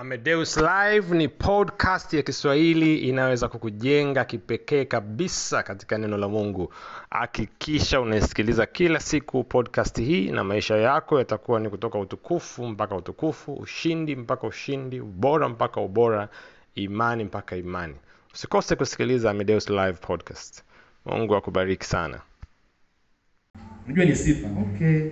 Amedeus Live ni podcast ya Kiswahili inayoweza kukujenga kipekee kabisa katika neno la Mungu. Hakikisha unaisikiliza kila siku podcast hii, na maisha yako yatakuwa ni kutoka utukufu mpaka utukufu, ushindi mpaka ushindi, ubora mpaka ubora, imani mpaka imani. Usikose kusikiliza Amedeus Live podcast. Mungu akubariki sana. Unajua ni sifa. Okay.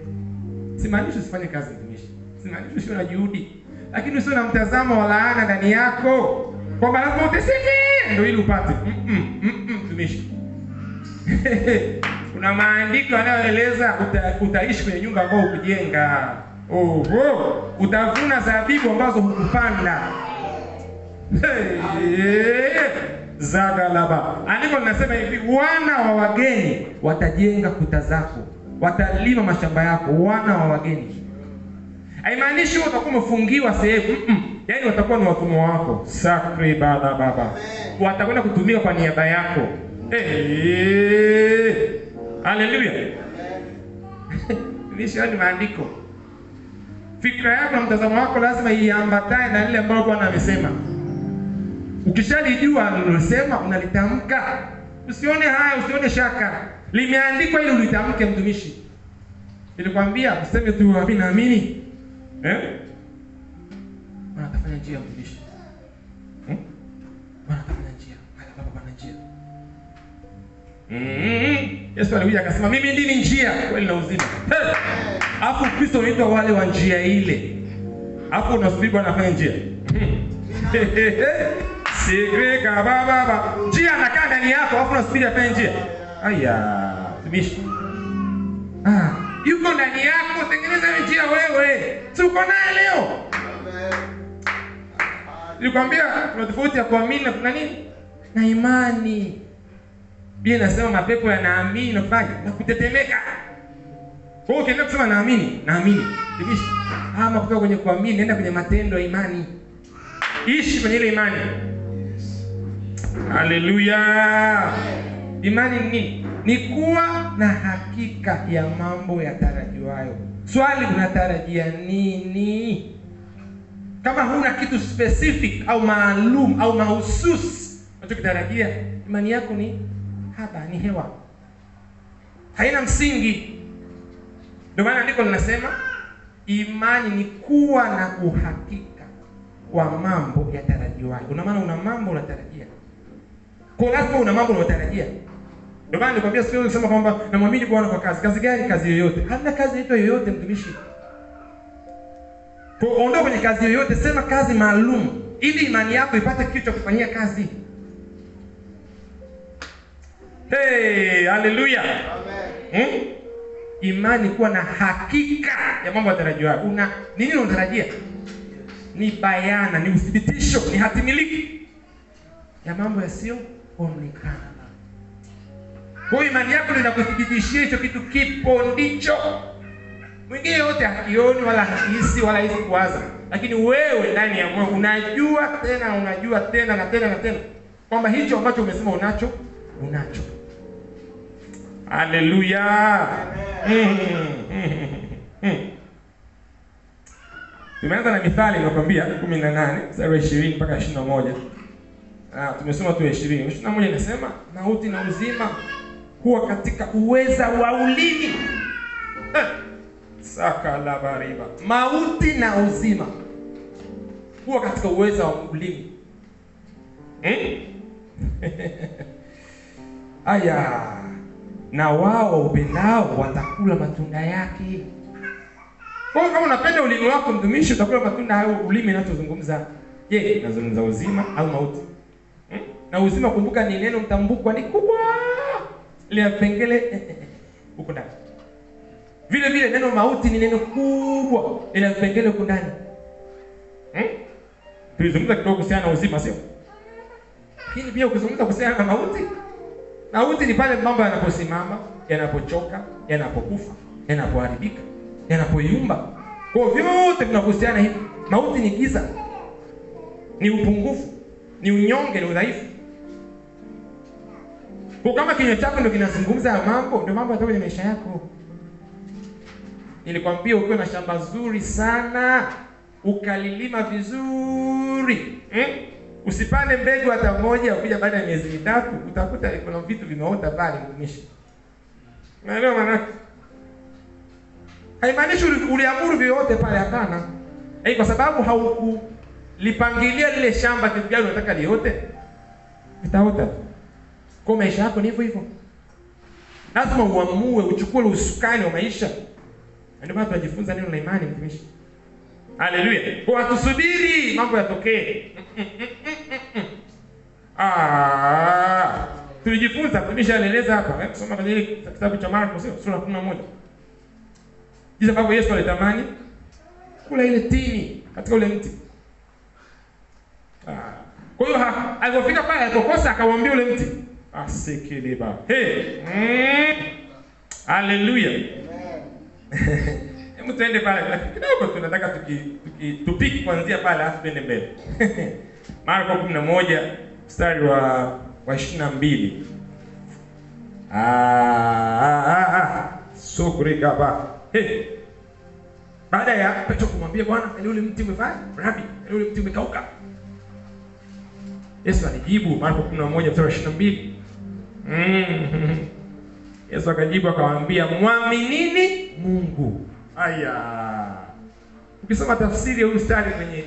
Simaanishi usifanye kazi mtumishi. Simaanishi usiwe na juhudi. Lakini usio na mtazamo wa laana ndani yako. Kwamba lazima uteseke ndio ili upate. Mtumishi. Kuna maandiko yanayoeleza uta, utaishi kwenye nyumba ambayo ukujenga. Oho, utavuna zabibu ambazo hukupanda. Zagalaba. Andiko linasema hivi, wana wa wageni watajenga kuta zako, watalima mashamba yako, wana wa wageni. Haimaanishi wewe utakuwa umefungiwa sehemu, mm -mm. Yaani watakuwa ni watumwa wako. Sakri bana baba. Watakwenda kutumika kwa niaba yako. Eh. Haleluya. Nishani maandiko. Fikra yako na mtazamo wako lazima iambatane na lile ambalo Bwana amesema. Ukishalijua alilosema unalitamka. Usione haya, usione shaka. Limeandikwa ili ulitamke, mtumishi. Nilikwambia useme tu mimi naamini. Eh? Bwana kafanya njia mtumishi. Hmm? Bwana kafanya njia. Haya baba Bwana njia. Mm. Yesu alikuja akasema mimi ndimi njia, kweli na uzima. Hey! Alafu Kristo unaitwa wale wa njia ile. Alafu unasubiri Bwana afanye njia. Sigrika baba baba. Njia anakaa ndani yako, alafu unasubiri afanye njia. Aya, mtumishi. Ah, yuko ndani yako, tengeneza hiyo njia wewe. Si uko naye leo? Nilikwambia kuna tofauti ya kuamini na kuna nini? Na imani. Biblia inasema mapepo yanaamini na kufanya na kutetemeka. Kwa hiyo ukienda kusema naamini, naamini. Mtumishi, ama kutoka kwenye kuamini, nenda kwenye matendo ya imani. Ishi kwenye ile imani. Haleluya. Imani ni nini? Ni kuwa na hakika ya mambo yatarajiwayo. Swali, unatarajia nini? Kama huna kitu specific au maalum au mahususi unachokitarajia, imani yako ni haba, ni hewa, haina msingi. Ndio maana andiko linasema imani ni kuwa na uhakika wa mambo yatarajiwayo. Una maana una mambo unatarajia, kwa lazima una mambo unatarajia. Ndio maana nikwambia sio kusema kwamba namwamini Bwana kwa kazi. Kazi gani? Kazi yoyote. Hamna kazi inaitwa yoyote, mtumishi. Kwa ondoa kwenye kazi yoyote, sema kazi maalum ili imani yako ipate kitu cha kufanyia kazi. Hey, haleluya. Amen. Hmm? Imani kuwa na hakika ya mambo yatarajiwayo. Una nini unatarajia? Ni bayana, ni uthibitisho, ni hatimiliki ya mambo yasiyoonekana. Kwa imani yako inakuthibitishia hicho kitu kipo ndicho. Mwingine yote hakioni wala hakihisi wala hisi kuwaza, lakini wewe ndani ya moyo unajua tena unajua tena na tena na tena kwamba hicho ambacho umesema unacho unacho. Haleluya! Tumeanza na Mithali nakwambia kumi na nane mstari wa ishirini mpaka ishirini na moja. Ah, tumesoma tu ishirini. ishirini na moja inasema mauti na uzima huwa katika uweza wa ulimi. sakalabariba, saka la. Mauti na uzima huwa katika uweza wa ulimi. Hmm? Aya, na wao upendao watakula matunda yake. Kwa kama unapenda ulimi wako mtumishi, utakula matunda hayo ulimi inachozungumza. Je, nazungumza uzima au mauti? Hmm? Na uzima kumbuka, ni neno mtambukwa, ni kubwa ile vipengele huko ndani. Vile vile neno mauti ni neno kubwa, ina vipengele huko ndani. Hmm? Tulizungumza kidogo kuhusiana na uzima, sio? Lakini pia ukizungumza kuhusiana na mauti, mauti ni pale mambo yanaposimama, yanapochoka, yanapokufa, yanapoharibika, yanapoyumba. Kwa vyote vinahusiana hivi. Mauti ni giza, ni upungufu, ni unyonge, ni udhaifu. Kwa kama kinywa chako ndio kinazungumza ya mambo, ndio mambo yatoka kwenye maisha yako. Nilikwambia ukiwa na shamba zuri sana, ukalilima vizuri eh? usipande mbegu hata moja ukija baada ya miezi mitatu utakuta kuna vitu vimeota pale mtumishi unaelewa maana? haimaanishi uliamuru vyote pale hapana Eh, kwa sababu haukulipangilia lile shamba kitu gani unataka liote vitaota kwa maisha yako ni hivyo hivyo. Lazima uamue uchukue ule usukani wa maisha. Ndio maana tunajifunza neno la imani mtumishi. Haleluya. Kwa tusubiri mambo yatokee. Ah, tulijifunza mtumishi alieleza hapa. Kusoma kwenye kitabu cha Marko sura ya 11 jinsi ambavyo Yesu alitamani kula ile tini katika ule mti. Ah, kwa hiyo alipofika pale alipokosa akamwambia ule mti asikiliba hey! Mm. haleluya hebu tuende pale. Kidogo tunataka tuki, tuki, tupiki kuanzia pale alafu tuende mbele. Marko 11 mstari wa wa 22 ah ah ah sukrika ba hey! Baada ya Petro kumwambia Bwana, ile ule mti umefanya rabi, ile ule mti umekauka. Yesu alijibu Marko 11 mstari wa 22. Mm. Yesu akajibu akamwambia, mwaminini Mungu. Aya, ukisoma tafsiri ya huyu mstari kwenye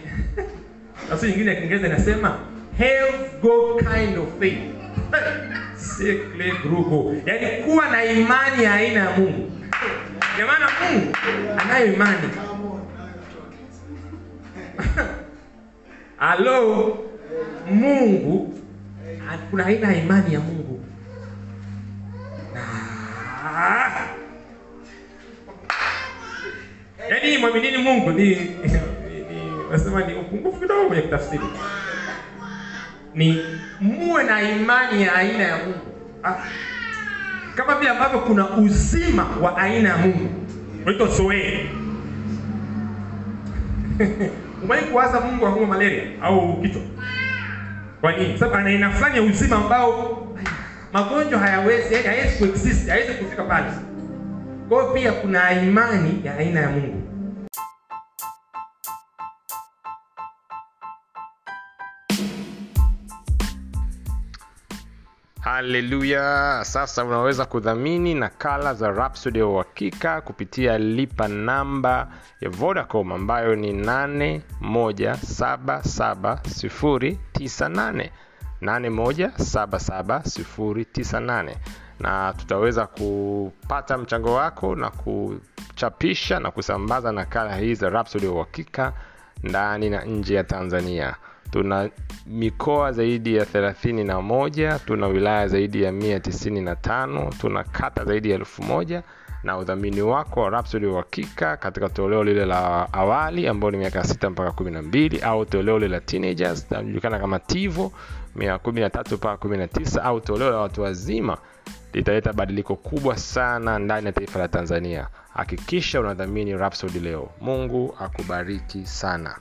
tafsiri nyingine ya Kiingereza inasema have God kind of faith. Grupo, yaani kuwa na imani ya aina ya Mungu. Ndio maana Mungu anayo imani. Halo, Mungu kuna aina ya imani ya Mungu. Yaani mwaminini Mungu ni nasema ni upungufu kidogo kwenye kutafsiri. Ni muwe na imani ya aina ya Mungu. Ah. Kama vile ambavyo kuna uzima wa aina ya Mungu. Unaitwa zoe. Umewahi kuwaza Mungu aumwe malaria au kichwa? Kwa nini? Sababu ana aina fulani ya uzima ambao magonjwa hayawezi, yaani hayawezi kuexist, hayawezi kufika pale. Kwa hiyo pia kuna imani ya aina ya Mungu. haleluya sasa unaweza kudhamini nakala za Rhapsody ya uhakika kupitia lipa namba ya vodacom ambayo ni 81779098 81779098 na tutaweza kupata mchango wako na kuchapisha na kusambaza nakala hii za Rhapsody ya uhakika ndani na nje ya tanzania. Tuna mikoa zaidi ya thelathini na moja tuna wilaya zaidi ya mia tisini na tano tuna kata zaidi ya elfu na udhamini wako wa Rhapsody ya uhakika katika toleo lile la awali ambao ni miaka 6 mpaka kumi na mbili au toleo lile la teenagers linajulikana kama tivo miaka kumi na tatu mpaka kumi na tisa au toleo la watu wazima litaleta badiliko kubwa sana ndani ya taifa la tanzania. Hakikisha unadhamini Rhapsody leo. Mungu akubariki sana